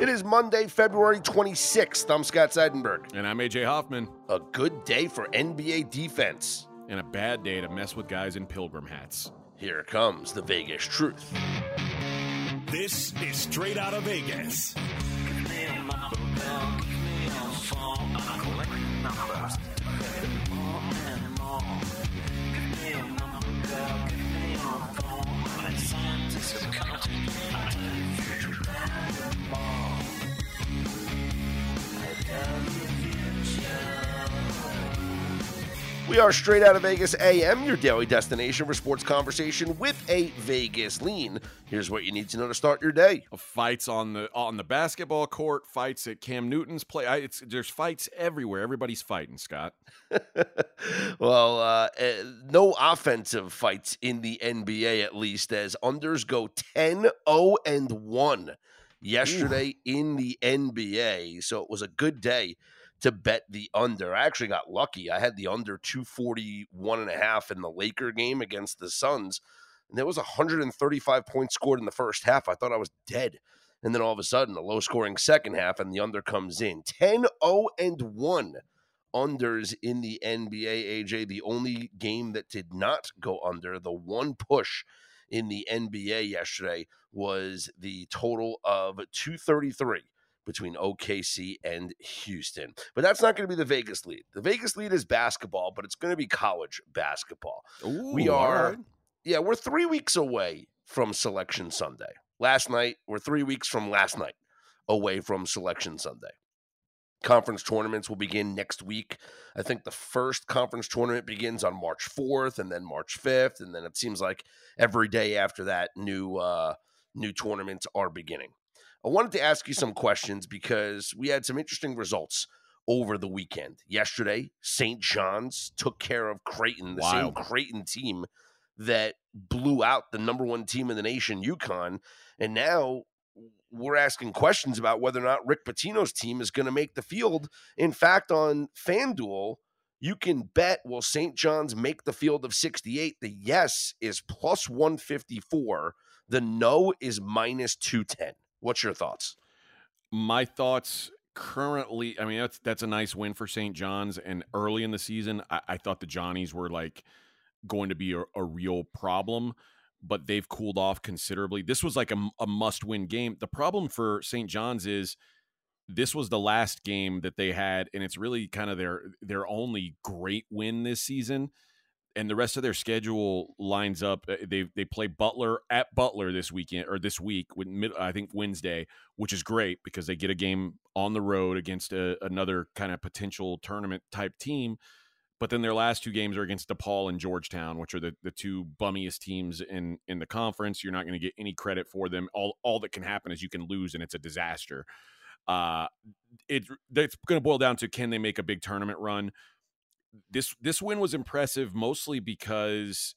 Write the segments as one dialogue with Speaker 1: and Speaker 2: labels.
Speaker 1: It is Monday, February 26th. I'm Scott Seidenberg.
Speaker 2: And I'm AJ Hoffman.
Speaker 1: A good day for NBA defense.
Speaker 2: And a bad day to mess with guys in pilgrim hats.
Speaker 1: Here comes the Vegas truth.
Speaker 3: This is straight out of Vegas.
Speaker 1: We are straight out of Vegas AM, your daily destination for sports conversation with a Vegas lean. Here's what you need to know to start your day.
Speaker 2: Fights on the on the basketball court, fights at Cam Newton's play. I, it's there's fights everywhere. Everybody's fighting, Scott.
Speaker 1: well, uh, uh, no offensive fights in the NBA at least as unders go 10-0 and 1 yesterday Ooh. in the NBA. So it was a good day to bet the under. I actually got lucky. I had the under 241 and a half in the Laker game against the Suns. And there was 135 points scored in the first half. I thought I was dead. And then all of a sudden, a low scoring second half, and the under comes in 10 0 and 1 unders in the NBA. AJ, the only game that did not go under, the one push in the NBA yesterday was the total of 233 between OKC and Houston. But that's not going to be the Vegas lead. The Vegas lead is basketball, but it's going to be college basketball.
Speaker 2: Ooh,
Speaker 1: we are, right. yeah, we're three weeks away from Selection Sunday. Last night, we're three weeks from last night away from Selection Sunday. Conference tournaments will begin next week. I think the first conference tournament begins on March 4th and then March 5th. And then it seems like every day after that, new, uh, new tournaments are beginning. I wanted to ask you some questions because we had some interesting results over the weekend. Yesterday, St. John's took care of Creighton, the Wild. same Creighton team that blew out the number one team in the nation, UConn. And now we're asking questions about whether or not Rick Pitino's team is going to make the field. In fact, on FanDuel, you can bet will St. John's make the field of 68? The yes is plus 154. The no is minus 210. What's your thoughts?
Speaker 2: My thoughts currently, I mean, that's that's a nice win for St. John's. And early in the season, I, I thought the Johnnies were like going to be a, a, real problem, but they've cooled off considerably. This was like a, a must win game. The problem for St. John's is this was the last game that they had, and it's really kind of their their only great win this season and the rest of their schedule lines up. Uh, they they play Butler at Butler this weekend or this week I think Wednesday, which is great because they get a game on the road against a, another kind of potential tournament type team. But then their last two games are against DePaul and Georgetown, which are the, the two bummiest teams in in the conference. You're not going to get any credit for them. All all that can happen is you can lose and it's a disaster. Uh, it it's going to boil down to can they make a big tournament run? This this win was impressive mostly because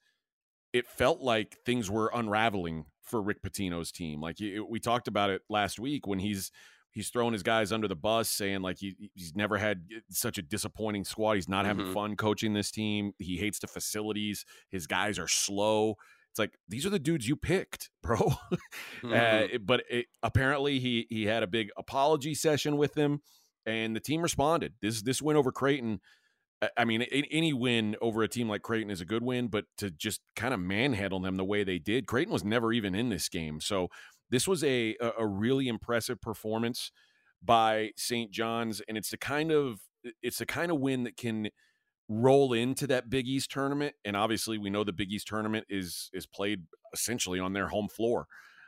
Speaker 2: it felt like things were unraveling for Rick Pitino's team. Like it, we talked about it last week when he's he's throwing his guys under the bus, saying like he, he's never had such a disappointing squad. He's not having mm-hmm. fun coaching this team. He hates the facilities. His guys are slow. It's like these are the dudes you picked, bro. mm-hmm. uh, but it, apparently he he had a big apology session with them, and the team responded. This this win over Creighton I mean, any win over a team like Creighton is a good win, but to just kind of manhandle them the way they did, Creighton was never even in this game. So this was a a really impressive performance by St. John's, and it's the kind of it's the kind of win that can roll into that Big East tournament. And obviously, we know the Big East tournament is is played essentially on their home floor.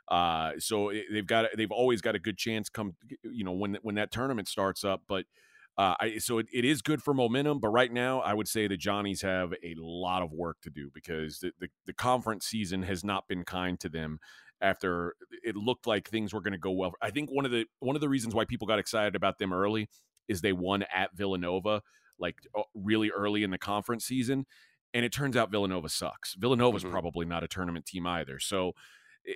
Speaker 2: Uh, so they've got they've always got a good chance come you know when when that tournament starts up, but uh, I, so it, it is good for momentum, but right now I would say the Johnnies have a lot of work to do because the, the, the conference season has not been kind to them after it looked like things were going to go well. I think one of the one of the reasons why people got excited about them early is they won at Villanova like really early in the conference season and it turns out Villanova sucks. Villanova's mm-hmm. probably not a tournament team either. So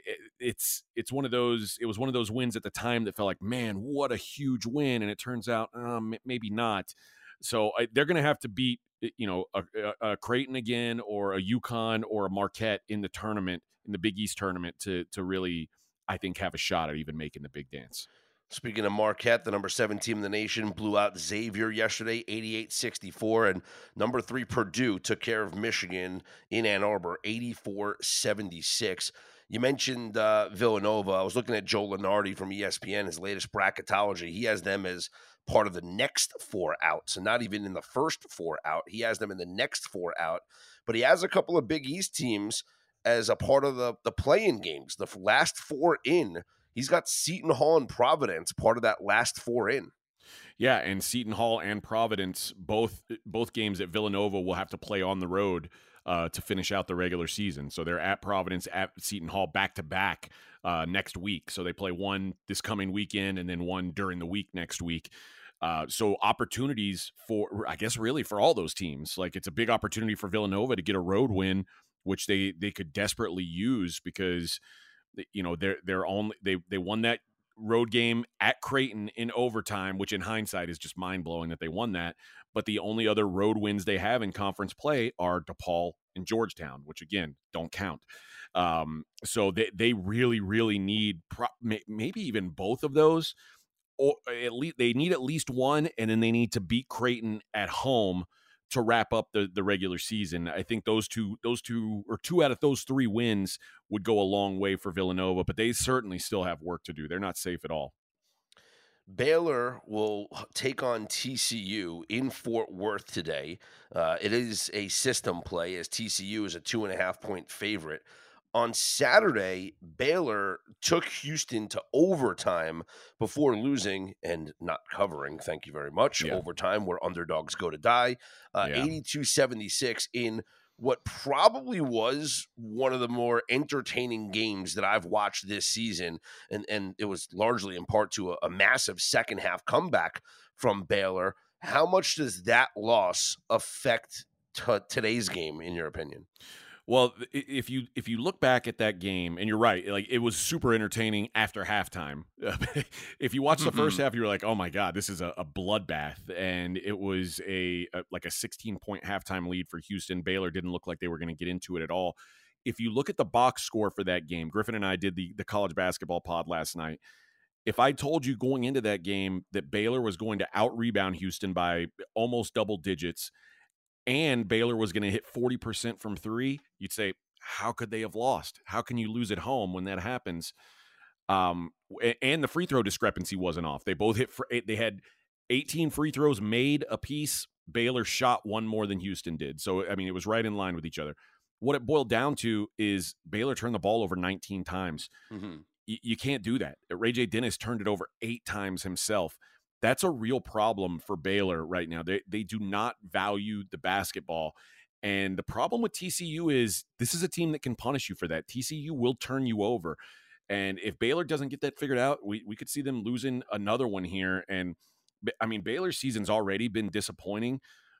Speaker 2: it, it's it's one of those it was one of those wins at the time that felt like man what a huge win and it turns out um, maybe not so I, they're going to have to beat you know a, a, Creighton again or a UConn or a Marquette in the tournament in the Big East tournament to to really I think have a shot at even making the big dance.
Speaker 1: Speaking of Marquette, the number seven team in the nation blew out Xavier yesterday, 88 64. And number three, Purdue, took care of Michigan in Ann Arbor, 84 76. You mentioned uh, Villanova. I was looking at Joe Lunardi from ESPN, his latest bracketology. He has them as part of the next four out. So not even in the first four out. He has them in the next four out. But he has a couple of Big East teams as a part of the, the play-in games. The last four in He's got Seton Hall and Providence, part of that last four in.
Speaker 2: Yeah, and Seton Hall and Providence both both games at Villanova will have to play on the road uh, to finish out the regular season. So they're at Providence, at Seton Hall, back to back uh, next week. So they play one this coming weekend and then one during the week next week. Uh, so opportunities for, I guess, really for all those teams. Like it's a big opportunity for Villanova to get a road win, which they they could desperately use because you know they're they're only they they won that road game at Creighton in overtime, which in hindsight is just mind blowing that they won that. But the only other road wins they have in conference play are DePaul and Georgetown, which again don't count. Um, so they they really really need pro- maybe even both of those, or at least they need at least one, and then they need to beat Creighton at home to wrap up the the regular season. I think those two those two or two out of those three wins would go a long way for Villanova, but they certainly still have work to do. They're not safe at all.
Speaker 1: Baylor will take on TCU in Fort Worth today. Uh, it is a system play as TCU is a two and a half point favorite on Saturday, Baylor took Houston to overtime before losing and not covering. Thank you very much. Yeah. Overtime, where underdogs go to die. Uh, yeah. 82 76 in what probably was one of the more entertaining games that I've watched this season. And, and it was largely in part to a, a massive second half comeback from Baylor. How much does that loss affect t- today's game, in your opinion?
Speaker 2: Well, if you if you look back at that game, and you're right, like it was super entertaining after halftime. if you watch the 1st mm-hmm. half, you're like, oh my god, this is a, a bloodbath, and it was a, a like a 16 point halftime lead for Houston. Baylor didn't look like they were going to get into it at all. If you look at the box score for that game, Griffin and I did the the college basketball pod last night. If I told you going into that game that Baylor was going to out rebound Houston by almost double digits and Baylor was going to hit 40% from three, you'd say, how could they have lost? How can you lose at home when that happens? Um, and the free throw discrepancy wasn't off. They both hit, they had 18 free throws made a piece. Baylor shot one more than Houston did. So, I mean, it was right in line with each other. What it boiled down to is Baylor turned the ball over 19 times. Mm-hmm. Y- you can't do that. Ray J. Dennis turned it over eight times himself that's a real problem for Baylor right now. They they do not value the basketball. And the problem with TCU is this is a team that can punish you for that. TCU will turn you over. And if Baylor doesn't get that figured out, we, we could see them losing another one here. And I mean, Baylor's season's already been disappointing,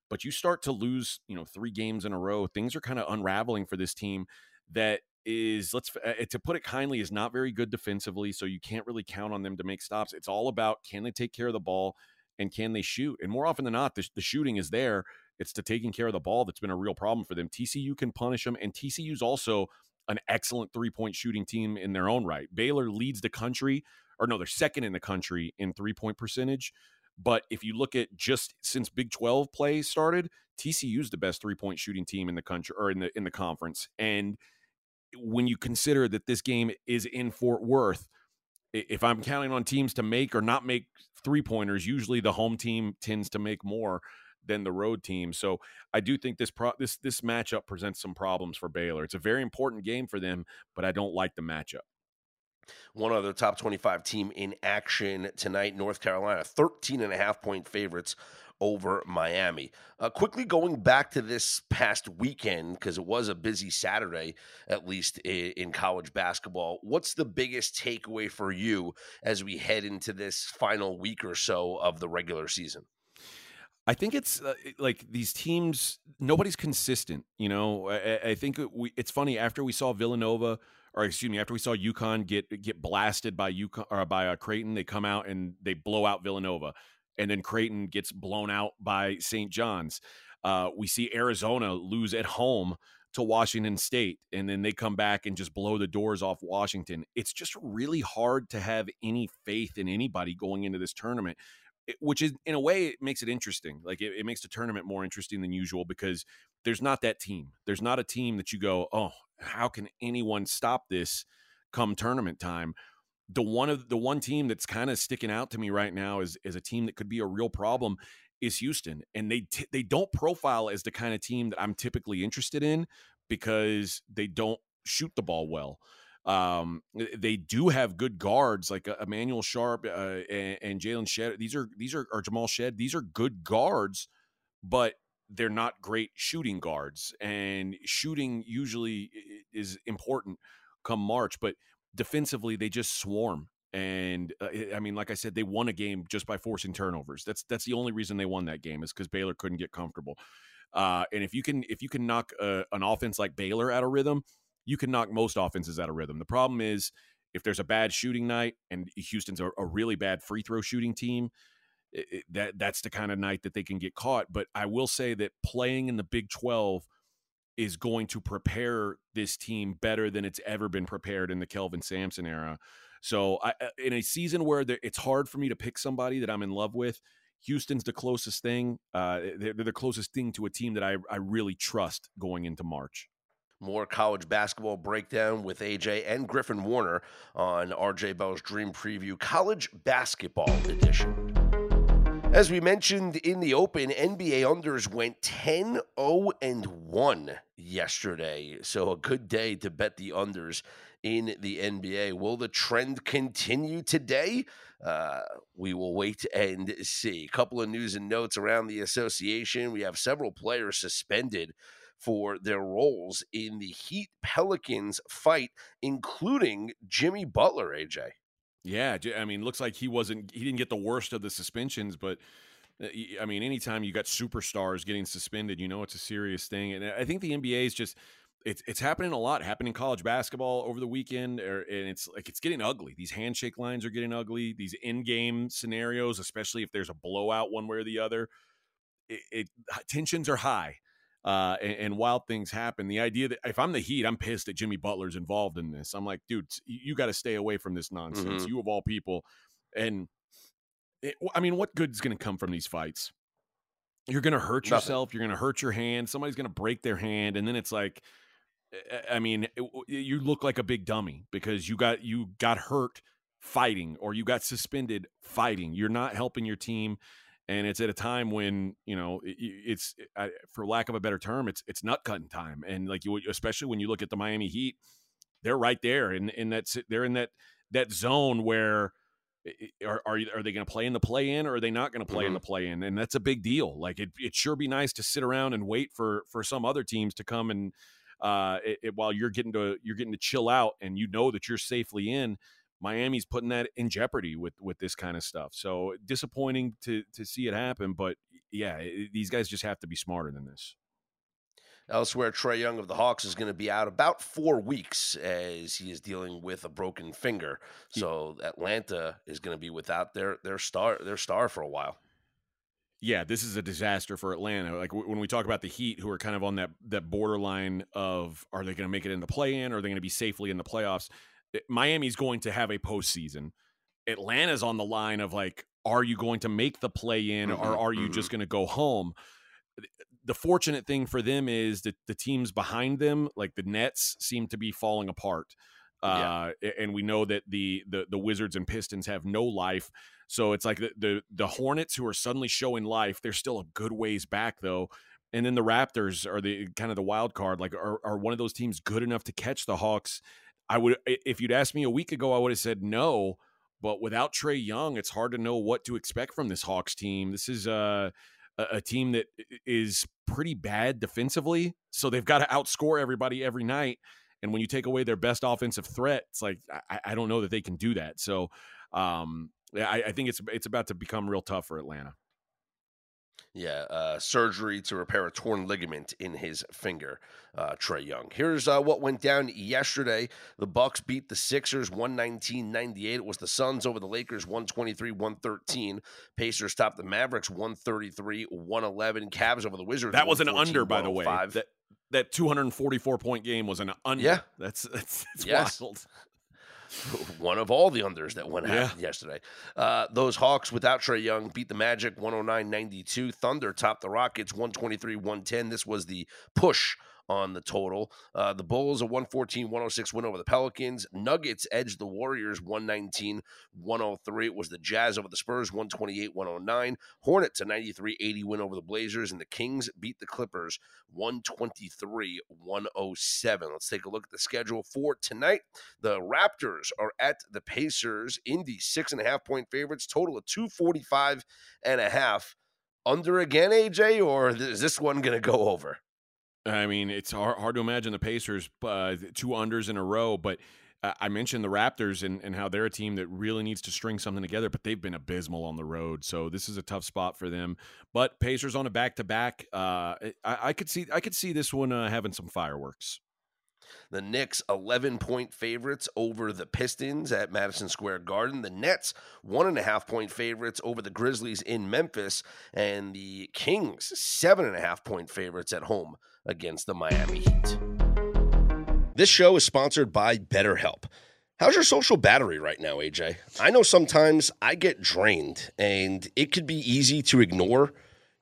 Speaker 2: but you start to lose, you know, three games in a row. Things are kind of unraveling for this team that is let's uh, to put it kindly is not very good defensively so you can't really count on them to make stops. It's all about can they take care of the ball and can they shoot? And more often than not the, the shooting is there. It's to taking care of the ball that's been a real problem for them. Tcu can punish them and tcu's also an excellent three point shooting team in their own right. Baylor leads the country or no they're second in the country in three point percentage but if you look at just since Big 12 play started, TCU's the best three-point shooting team in the country or in the in the conference. And when you consider that this game is in Fort Worth, if I'm counting on teams to make or not make three pointers, usually the home team tends to make more than the road team. So I do think this pro- this this matchup presents some problems for Baylor. It's a very important game for them, but I don't like the matchup.
Speaker 1: One other top 25 team in action tonight, North Carolina, 13 and a half point favorites over Miami. Uh, quickly going back to this past weekend, because it was a busy Saturday, at least in, in, college basketball. What's the biggest takeaway for you as we head into this final week or so of the regular season?
Speaker 2: I think it's uh, like these teams. Nobody's consistent. You know, I, I think we, it's funny after we saw Villanova, or excuse me, after we saw UConn get get blasted by UConn or by uh, Creighton, they come out and they blow out Villanova and then Creighton gets blown out by St. John's. Uh, we see Arizona lose at home to Washington State and then they come back and just blow the doors off Washington. It's just really hard to have any faith in anybody going into this tournament, which is in a way it makes it interesting. Like it, it makes the tournament more interesting than usual because there's not that team. There's not a team that you go, oh, how can anyone stop this come tournament time? The one of the one team that's kind of sticking out to me right now is is a team that could be a real problem is Houston, and they t- they don't profile as the kind of team that I'm typically interested in because they don't shoot the ball well. Um, they do have good guards like uh, Emanuel Sharp uh, and, and Jalen Shead. These are these are or Jamal Shead. These are good guards, but they're not great shooting guards. And shooting usually is important come March, but defensively they just swarm. And uh, I mean, like I said, they won a game just by forcing turnovers. That's that's the only reason they won that game is because Baylor couldn't get comfortable. Uh, and if you can if you can knock a, uh, an offense like Baylor out of rhythm, you can knock most offenses out of rhythm. The problem is if there's a bad shooting night and Houston's a, a really bad free throw shooting team, it, it, that that's the kind of night that they can get caught. But I will say that playing in the Big Twelve is going to prepare this team better than it's ever been prepared in the Kelvin Sampson era. So, I, uh, in a season where it's hard for me to pick somebody that I'm in love with, Houston's the closest thing. Uh, they're, they're the closest thing to a team that I, I really trust going into March.
Speaker 1: More college basketball breakdown with AJ and Griffin Warner on RJ Bell's Dream Preview College Basketball Edition. As we mentioned in the open, NBA unders went 10 0 and 1 yesterday. So a good day to bet the unders in the NBA. Will the trend continue today? Uh, we will wait and see. A couple of news and notes around the association. We have several players suspended for their roles in the Heat Pelicans fight, including Jimmy Butler, AJ.
Speaker 2: Yeah, I mean, looks like he wasn't he didn't get the worst of the suspensions, but uh, I mean, anytime you got superstars getting suspended, you know it's a serious thing. And I think the NBA is just it's it's happening a lot. Happening in college basketball over the weekend, or, and it's like it's getting ugly. These handshake lines are getting ugly. These in-game scenarios, especially if there's a blowout one way or the other, it, it tensions are high uh, and, and, wild things happen. The idea that if I'm the Heat, I'm pissed that Jimmy Butler's involved in this. I'm like, dude, you got to stay away from this nonsense. Mm-hmm. You of all people, and it, I mean, what good is going to come from these fights? You're going to hurt Nothing. yourself. You're going to hurt your hand. Somebody's going to break their hand, and then it's like, I mean, it, you look like a big dummy because you got you got hurt fighting or you got suspended fighting. You're not helping your team and it's at a time when you know it's for lack of a better term it's it's nut cutting time and like you especially when you look at the Miami Heat they're right there and in, in that they're in that that zone where are are, are they going to play in the play in or are they not going to play mm-hmm. in the play in and that's a big deal like it it sure be nice to sit around and wait for for some other teams to come and uh it, it, while you're getting to you're getting to chill out and you know that you're safely in Miami's putting that in jeopardy with with this kind of stuff. So disappointing to to see it happen, but yeah, it, these guys just have to be smarter than this.
Speaker 1: Elsewhere, Trae Young of the Hawks is going to be out about four weeks as he is dealing with a broken finger. So Atlanta is going to be without their their star their star for a while.
Speaker 2: Yeah, this is a disaster for Atlanta. Like when we talk about the Heat, who are kind of on that that borderline of are they going to make it in the play in, or are they going to be safely in the playoffs? Miami's going to have a postseason. Atlanta's on the line of like, are you going to make the play in mm-hmm, or are you mm-hmm. just going to go home? The fortunate thing for them is that the teams behind them, like the Nets, seem to be falling apart. Uh, yeah. and we know that the, the the Wizards and Pistons have no life. So it's like the, the the Hornets who are suddenly showing life. They're still a good ways back though. And then the Raptors are the kind of the wild card. Like, are, are one of those teams good enough to catch the Hawks I would if you'd asked me a week ago, I would have said no. But without Trae Young, it's hard to know what to expect from this Hawks team. This is a a team that is pretty bad defensively, so they've got to outscore everybody every night. And when you take away their best offensive threat, it's like I, I don't know that they can do that. So um, I, I think it's it's about to become real tough for Atlanta.
Speaker 1: Yeah, uh, surgery to repair a torn ligament in his finger. Uh, Trae Young. Here's uh, what went down yesterday. The Bucks beat the Sixers 119-98. It was the Suns over the Lakers 123-113. Pacers topped the Mavericks 133-111. Cavs over the Wizards.
Speaker 2: That was an under, by the way.
Speaker 1: That,
Speaker 2: that 244 point game was an under.
Speaker 1: Yeah.
Speaker 2: that's that's, that's
Speaker 1: Yes.
Speaker 2: wild.
Speaker 1: one of all the unders that went
Speaker 2: Yeah.
Speaker 1: out yesterday. Uh, those Hawks without Trae Young beat the Magic 109 92. Thunder topped the Rockets 123 110. This was the push on the total. Uh, the Bulls a 114 106 win over the Pelicans. Nuggets edged the Warriors 119 103. It was the Jazz over the Spurs 128 109. Hornets a 93 80 win over the Blazers. And the Kings beat the Clippers 123 107. Let's take a look at the schedule for tonight. The Raptors are at the Pacers. in the six and a half point favorites, total of 245 and a half. Under again, AJ, or is this one going to go over?
Speaker 2: I mean, it's hard, hard to imagine the Pacers uh, two unders in a row, but uh, I mentioned the Raptors and, and how they're a team that really needs to string something together, but they've been abysmal on the road, so this is a tough spot for them. But Pacers on a back to back, I, could see I could see this one uh, having some fireworks.
Speaker 1: The Knicks, 11 point favorites over the Pistons at Madison Square Garden. The Nets, one and a half point favorites over the Grizzlies in Memphis. And the Kings, seven and a half point favorites at home against the Miami Heat. This show is sponsored by BetterHelp. How's your social battery right now, AJ? I know sometimes I get drained, and it could be easy to ignore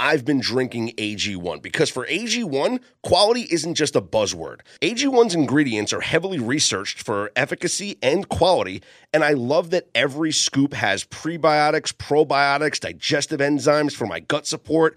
Speaker 1: I've been drinking AG1 because for AG1, quality isn't just a buzzword. AG1's ingredients are heavily researched for efficacy and quality, and I love that every scoop has prebiotics, probiotics, digestive enzymes for my gut support,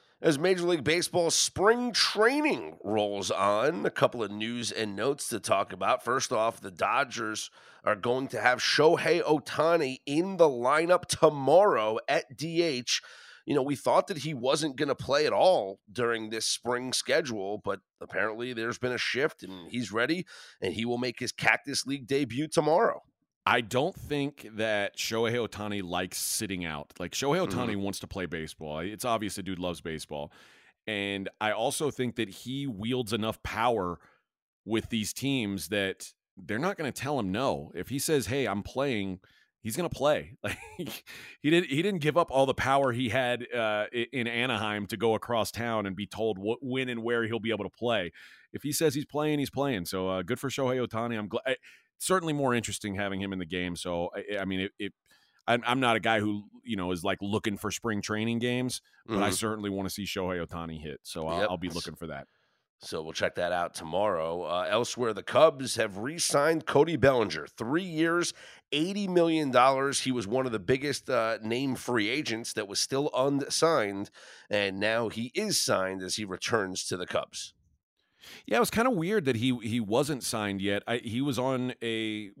Speaker 1: As Major League Baseball spring training rolls on, a couple of news and notes to talk about. First off, the Dodgers are going to have Shohei Ohtani in the lineup tomorrow at DH. You know, we thought that he wasn't going to play at all during this spring schedule, but apparently there's been a shift and he's ready and he will make his Cactus League debut tomorrow.
Speaker 2: I don't think that Shohei Ohtani likes sitting out. Like Shohei Ohtani wants to play baseball. It's obvious the dude loves baseball. And I also think that he wields enough power with these teams that they're not going to tell him no. If he says, "Hey, I'm playing," he's going to play. Like he didn't he didn't give up all the power he had uh, in Anaheim to go across town and be told what when and where he'll be able to play. If he says he's playing, he's playing. So uh, good for Shohei Ohtani. I'm glad. Certainly more interesting having him in the game. So I, I mean, it, it I'm, not a guy who you know is like looking for spring training games, but I
Speaker 1: Mhm.
Speaker 2: certainly want to see Shohei Ohtani hit. So I'll,
Speaker 1: Yep.
Speaker 2: I'll be looking for that.
Speaker 1: So we'll check that out tomorrow. Uh, elsewhere, the Cubs have re signed Cody Bellinger. Three years, $80 million. He was one of the biggest uh, name free agents that was still unsigned. And now he is signed as he returns to the Cubs.
Speaker 2: Yeah, it was kind of weird that he he wasn't signed yet. I, he was on a,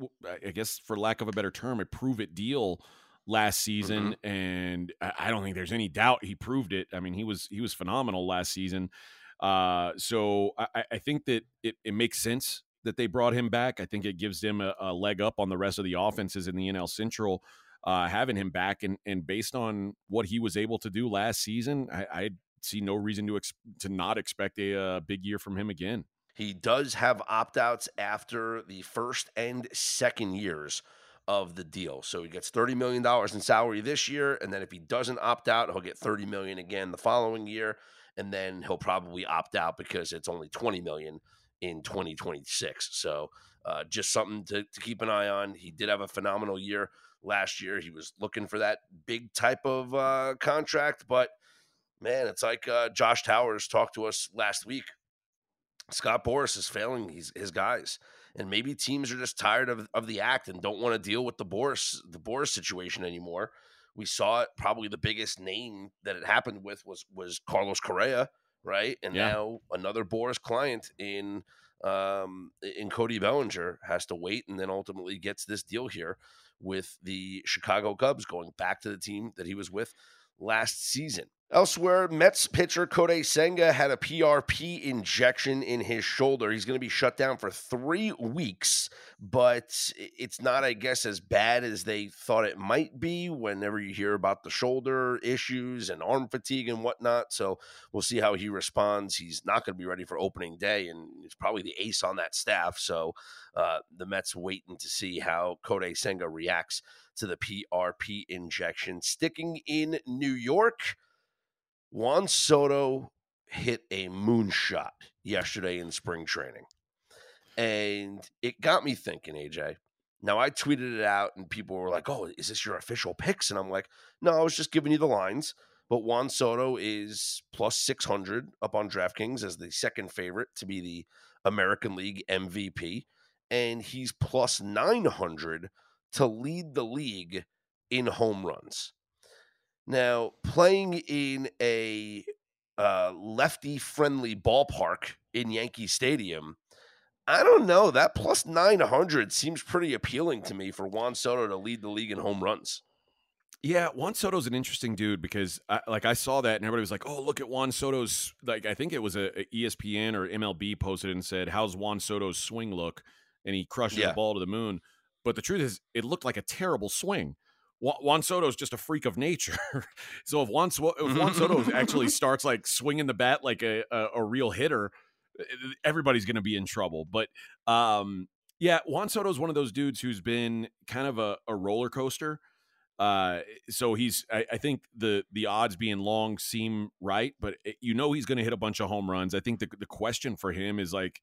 Speaker 2: I guess for lack of a better term, a prove it deal last season, mm-hmm. and I, I, don't think there's any doubt he proved it. I mean, he was he was phenomenal last season. Uh, so I, I think that it, it makes sense that they brought him back. I think it gives them a, a leg up on the rest of the offenses in the NL Central. Uh, having him back and and based on what he was able to do last season, I, I see no reason to ex- to not expect a, uh, big year from him again.
Speaker 1: He does have opt outs after the first and second years of the deal. So he gets $30 million in salary this year. And then if he doesn't opt out, he'll get 30 million again the following year. And then he'll probably opt out because it's only 20 million in 2026. So uh, just something to, to keep an eye on. He did have a phenomenal year last year. He was looking for that big type of uh, contract, but man, it's like uh, Josh Towers talked to us last week. Scott Boras is failing his, his guys, and maybe teams are just tired of, of the act and don't want to deal with the Boras the Boras situation anymore. We saw it. Probably the biggest name that it happened with was was Carlos Correa, right? And yeah. now another Boras client in um, in Cody Bellinger has to wait, and then ultimately gets this deal here with the Chicago Cubs going back to the team that he was with last season. Elsewhere, Mets pitcher Kodai Senga had a PRP injection in his shoulder. He's going to be shut down for three weeks, but it's not, I guess, as bad as they thought it might be whenever you hear about the shoulder issues and arm fatigue and whatnot. So we'll see how he responds. He's not going to be ready for opening day, and he's probably the ace on that staff. So uh, the Mets waiting to see how Kodai Senga reacts to the PRP injection. Sticking in New York. Juan Soto hit a moonshot yesterday in spring training. And it got me thinking, AJ. Now I tweeted it out and people were like, Oh, is this your official picks? And I'm like, No, I was just giving you the lines. But Juan Soto is plus 600 up on DraftKings as the second favorite to be the American League MVP. And he's plus 900 to lead the league in home runs. Now, playing in a uh, lefty friendly ballpark in Yankee Stadium, I don't know. That plus 900 seems pretty appealing to me for Juan Soto to lead the league in home runs.
Speaker 2: Yeah, Juan Soto's an interesting dude because, I, like, I saw that and everybody was like, "Oh, look at Juan Soto's." Like, I think it was a, a ESPN or MLB posted and said, "How's Juan Soto's swing look?" And he crushed yeah. the ball to the moon. But the truth is, it looked like a terrible swing. Juan Soto is just a freak of nature. so if Juan, if Juan Soto actually starts like swinging the bat like a, a, a real hitter, everybody's going to be in trouble. But um, yeah, Juan Soto is one of those dudes who's been kind of a, a roller coaster. Uh, so he's, I, I, think the the odds being long seem right, but it, you know he's going to hit a bunch of home runs. I think the the question for him is like,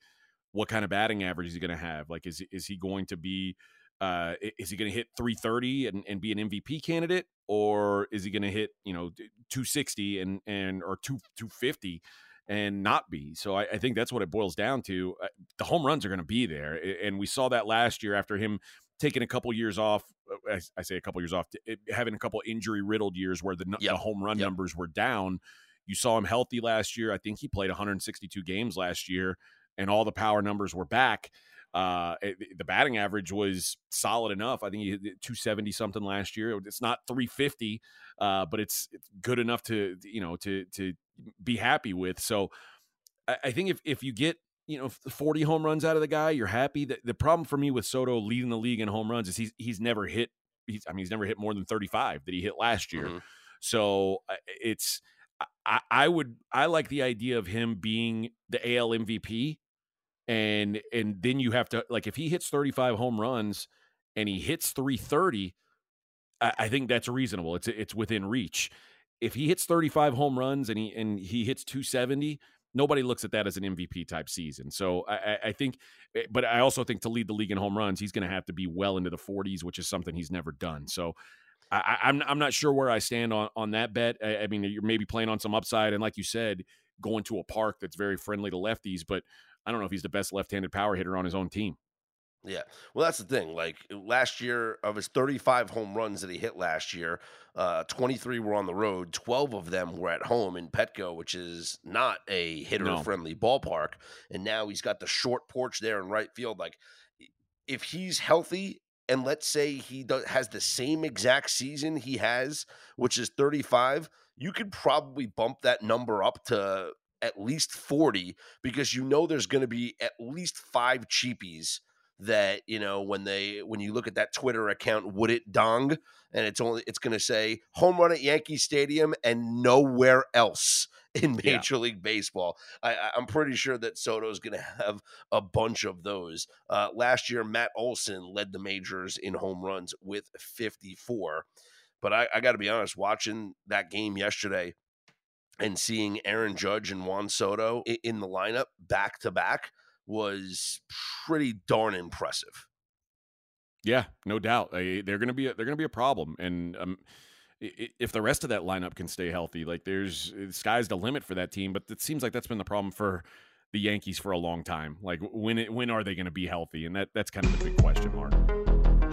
Speaker 2: what kind of batting average is he going to have? Like, is is he going to be uh, is he going to hit 330 and, and be an MVP candidate, or is he going to hit you know 260 and and or 2 250 and not be? So I, I think that's what it boils down to. Uh, the home runs are going to be there, and we saw that last year after him taking a couple years off. Uh, I, I say a couple years off, having a couple injury riddled years where the, yep. the home run yep. numbers were down. You saw him healthy last year. I think he played 162 games last year, and all the power numbers were back. Uh, it, the batting average was solid enough. I think he hit 270 something last year. It's not 350, uh, but it's, it's good enough to you know to to be happy with. So I, I think if if you get you know 40 home runs out of the guy, you're happy. The, the problem for me with Soto leading the league in home runs is he's he's never hit. He's, I mean, he's never hit more than 35 that he hit last year. Mm-hmm. So it's I, I would I like the idea of him being the AL MVP and and then you have to like if he hits 35 home runs and he hits 330 I, I think that's reasonable it's it's within reach if he hits 35 home runs and he and he hits 270 nobody looks at that as an MVP type season. So I, I, think, eh, but I also think to lead the league in home runs, he's going to have to be well into the 40s, which is something he's never done. So I, am I'm, I'm not sure where I stand on on that bet. I, I, mean, you're maybe playing on some upside, and like you said, going to a park that's very friendly to lefties, but I don't know if he's the best left-handed power hitter on his own team.
Speaker 1: Yeah. Well, that's the thing. Like last year, of his 35 home runs that he hit last year, uh, 23 were on the road. 12 of them were at home in Petco, which is not a hitter friendly no. ballpark. And now he's got the short porch there in right field. Like, if he's healthy and let's say he does, has the same exact season he has, which is 35, you could probably bump that number up to at least 40 because you know there's going to be at least five cheapies that you know when they when you look at that Twitter account, would it dong, and it's only it's going to say home run at Yankee Stadium and nowhere else in Major yeah. League Baseball. I, i'm pretty sure that Soto is going to have a bunch of those. Uh, last year, Matt Olson led the majors in home runs with 54. But I, I got to be honest, watching that game yesterday and seeing Aaron Judge and Juan Soto in the lineup back to back was pretty darn impressive.
Speaker 2: Yeah, no doubt. They're going to be a, they're going to be a problem, and um, if the rest of that lineup can stay healthy, like there's sky's the limit for that team. But it seems like that's been the problem for the Yankees for a long time. Like when it, when are they going to be healthy? And that that's kind of the big question mark.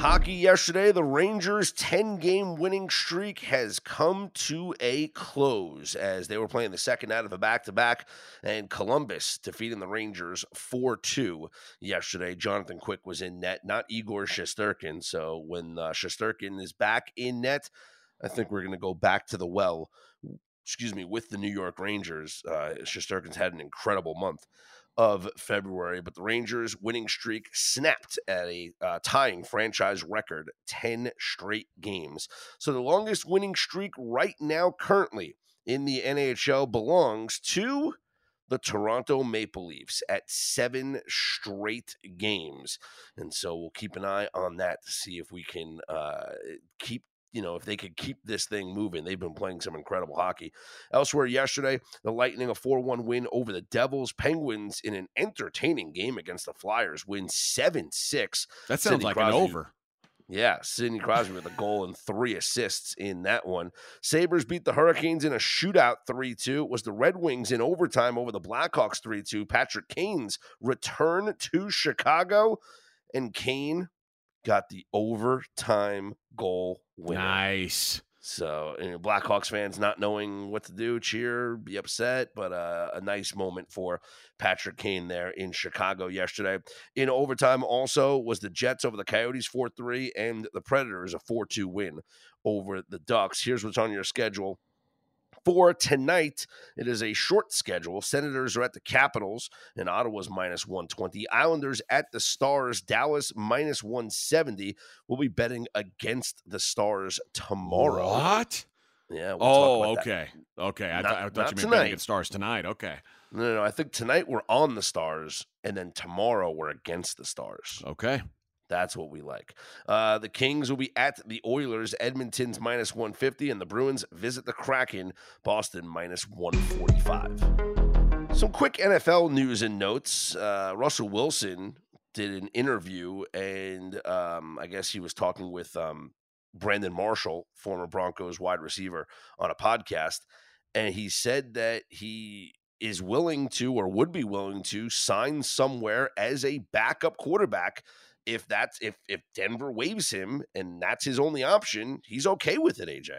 Speaker 1: Hockey yesterday, the Rangers' 10 game winning streak has come to a close as they were playing the second out of a back to back, and Columbus defeating the Rangers 4 2 yesterday. Jonathan Quick was in net, not Igor Shesterkin. So when uh, is back in net, I think we're going to go back to the well. Excuse me, with the New York Rangers. Uh, had an incredible month of February, but the Rangers' winning streak snapped at a uh, tying franchise record 10 straight games. So the longest winning streak right now, currently in the NHL, belongs to the Toronto Maple Leafs at seven straight games. And so we'll keep an eye on that to see if we can uh, keep you know, if they could keep this thing moving, they've been playing some incredible hockey. Elsewhere yesterday, the Lightning a 4 1 win over the Devils. Penguins in an entertaining game against the Flyers win 7 6.
Speaker 2: That sounds Sidney like Crosby, an over.
Speaker 1: Yeah, Sidney Crosby with a goal and three assists in that one. Sabres beat the Hurricanes in a shootout 3 2. It was the Red Wings in overtime over the Blackhawks 3 2. Patrick Kane's return to Chicago. And Kane got the overtime goal winner.
Speaker 2: Nice.
Speaker 1: So, you know, Blackhawks fans not knowing what to do, cheer, be upset, but uh, a nice moment for Patrick Kane there in Chicago yesterday. In overtime, also was the Jets over the Coyotes 4 3 and the Predators a 4 2 win over the Ducks. Here's what's on your schedule for tonight. It is a short schedule. Senators are at the Capitals, and Ottawa's minus 120. Islanders at the Stars, Dallas minus 170. We'll be betting against the Stars tomorrow.
Speaker 2: What?
Speaker 1: Yeah.
Speaker 2: We'll oh, okay. That. Okay. I, not, th- I thought you meant betting against Stars tonight. Okay.
Speaker 1: No, no, no. I think tonight we're on the Stars, and then tomorrow we're against the Stars.
Speaker 2: Okay.
Speaker 1: That's what we like. Uh, the Kings will be at the Oilers. Edmonton's minus 150, and the Bruins visit the Kraken. Boston minus 145. Some quick NFL news and notes. Uh, Russell Wilson did an interview, and um, I guess he was talking with um, Brandon Marshall, former Broncos wide receiver, on a podcast. And he said that he is willing to or would be willing to sign somewhere as a backup quarterback if that's if if Denver waives him and that's his only option, he's okay with it. AJ.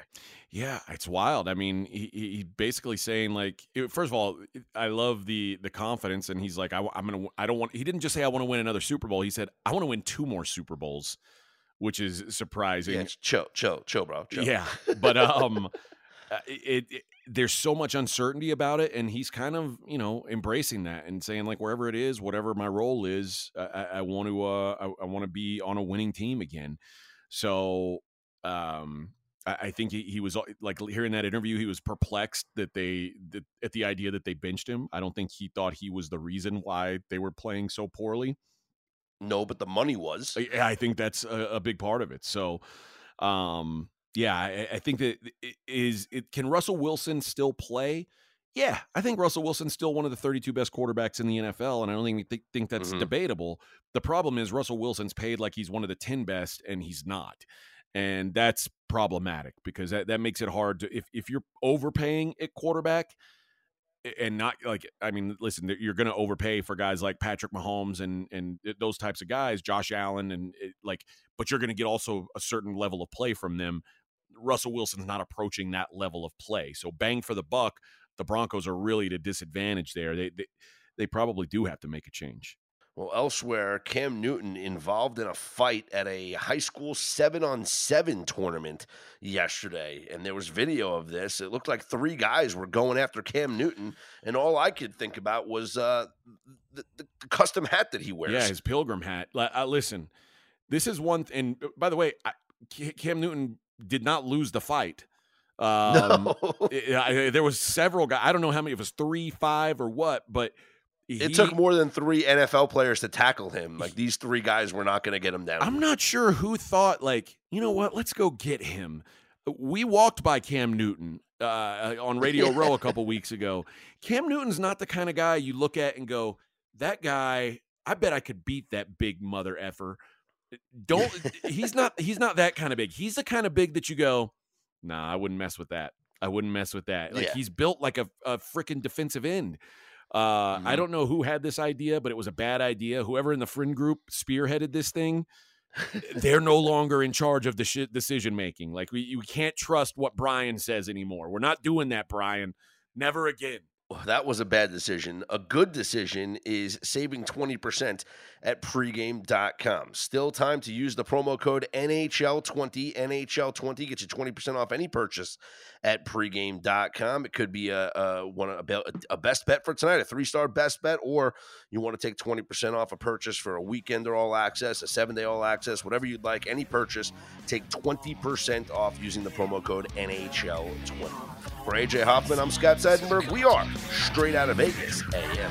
Speaker 2: Yeah, it's wild. I mean, he, he basically saying like, first of all, I love the the confidence, and he's like, I, am gonna, I don't want. He didn't just say I want to win another Super Bowl. He said I want to win two more Super Bowls, which is surprising.
Speaker 1: Yeah, chill, chill, chill, bro. Chill.
Speaker 2: Yeah, but um, uh, it, it, there's so much uncertainty about it and he's kind of you know embracing that and saying like wherever it is whatever my role is i, I want to uh i, I want to be on a winning team again so um I, I think he, he, was like hearing that interview. He was perplexed that they that, at the idea that they benched him. I don't think he thought he was the reason why they were playing so poorly.
Speaker 1: No, but the money was.
Speaker 2: I, I think that's a, a, big part of it. So, um, yeah, I, I think that is it. Can Russell Wilson still play? Yeah, I think Russell Wilson's still one of the 32 best quarterbacks in the NFL, and I don't think th- think that's mm-hmm. debatable. The problem is Russell Wilson's paid like he's one of the 10 best, and he's not, and that's problematic because that, that makes it hard to if if you're overpaying at quarterback. and not like I mean, listen, you're going to overpay for guys like Patrick Mahomes and and those types of guys, Josh Allen, and it, like, but you're going to get also a certain level of play from them. Russell Wilson's not approaching that level of play, so bang for the buck, the Broncos are really at a disadvantage there. They they, they probably do have to make a change.
Speaker 1: Well, elsewhere, Cam Newton involved in a fight at a high school seven on seven tournament yesterday. And there was video of this. It looked like three guys were going after Cam Newton. And all I could think about was uh, the, the, custom hat that he wears.
Speaker 2: Yeah, his pilgrim hat. Uh, listen, this is one. Th- and uh, by the way, I, Cam Newton did not lose the fight. Um, no. it, there was several guys. I don't know how many. It was three, five, or what, but –
Speaker 1: he, it took more than three NFL players to tackle him. Like these three guys were not going to get him down.
Speaker 2: I'm not sure who thought, like, you know what? Let's go get him. We walked by Cam Newton uh, on Radio Row a couple weeks ago. Cam Newton's not the kind of guy you look at and go, that guy. I bet I could beat that big mother effer. Don't. he's not. He's not that kind of big. He's the kind of big that you go, nah, I wouldn't mess with that. I wouldn't mess with that. Like yeah. he's built like a, a freaking defensive end. Uh, mm-hmm. I don't know who had this idea, but it was a bad idea. Whoever in the friend group spearheaded this thing, they're no longer in charge of the sh- decision making. Like we, you can't trust what Brian says anymore. We're not doing that, Brian. Never again
Speaker 1: that was a bad decision. A good decision is saving 20% at pregame.com. Still time to use the promo code NHL20. NHL20 gets you 20% off any purchase at pregame.com. It could be a, a, one, a, a best bet for tonight, a three star best bet, or you want to take 20% off a purchase for a weekend or all access, a seven day all access, whatever you'd like. Any purchase, take 20% off using the promo code NHL20. For AJ Hoffman, I'm Scott Seidenberg. We are straight out of Vegas AM.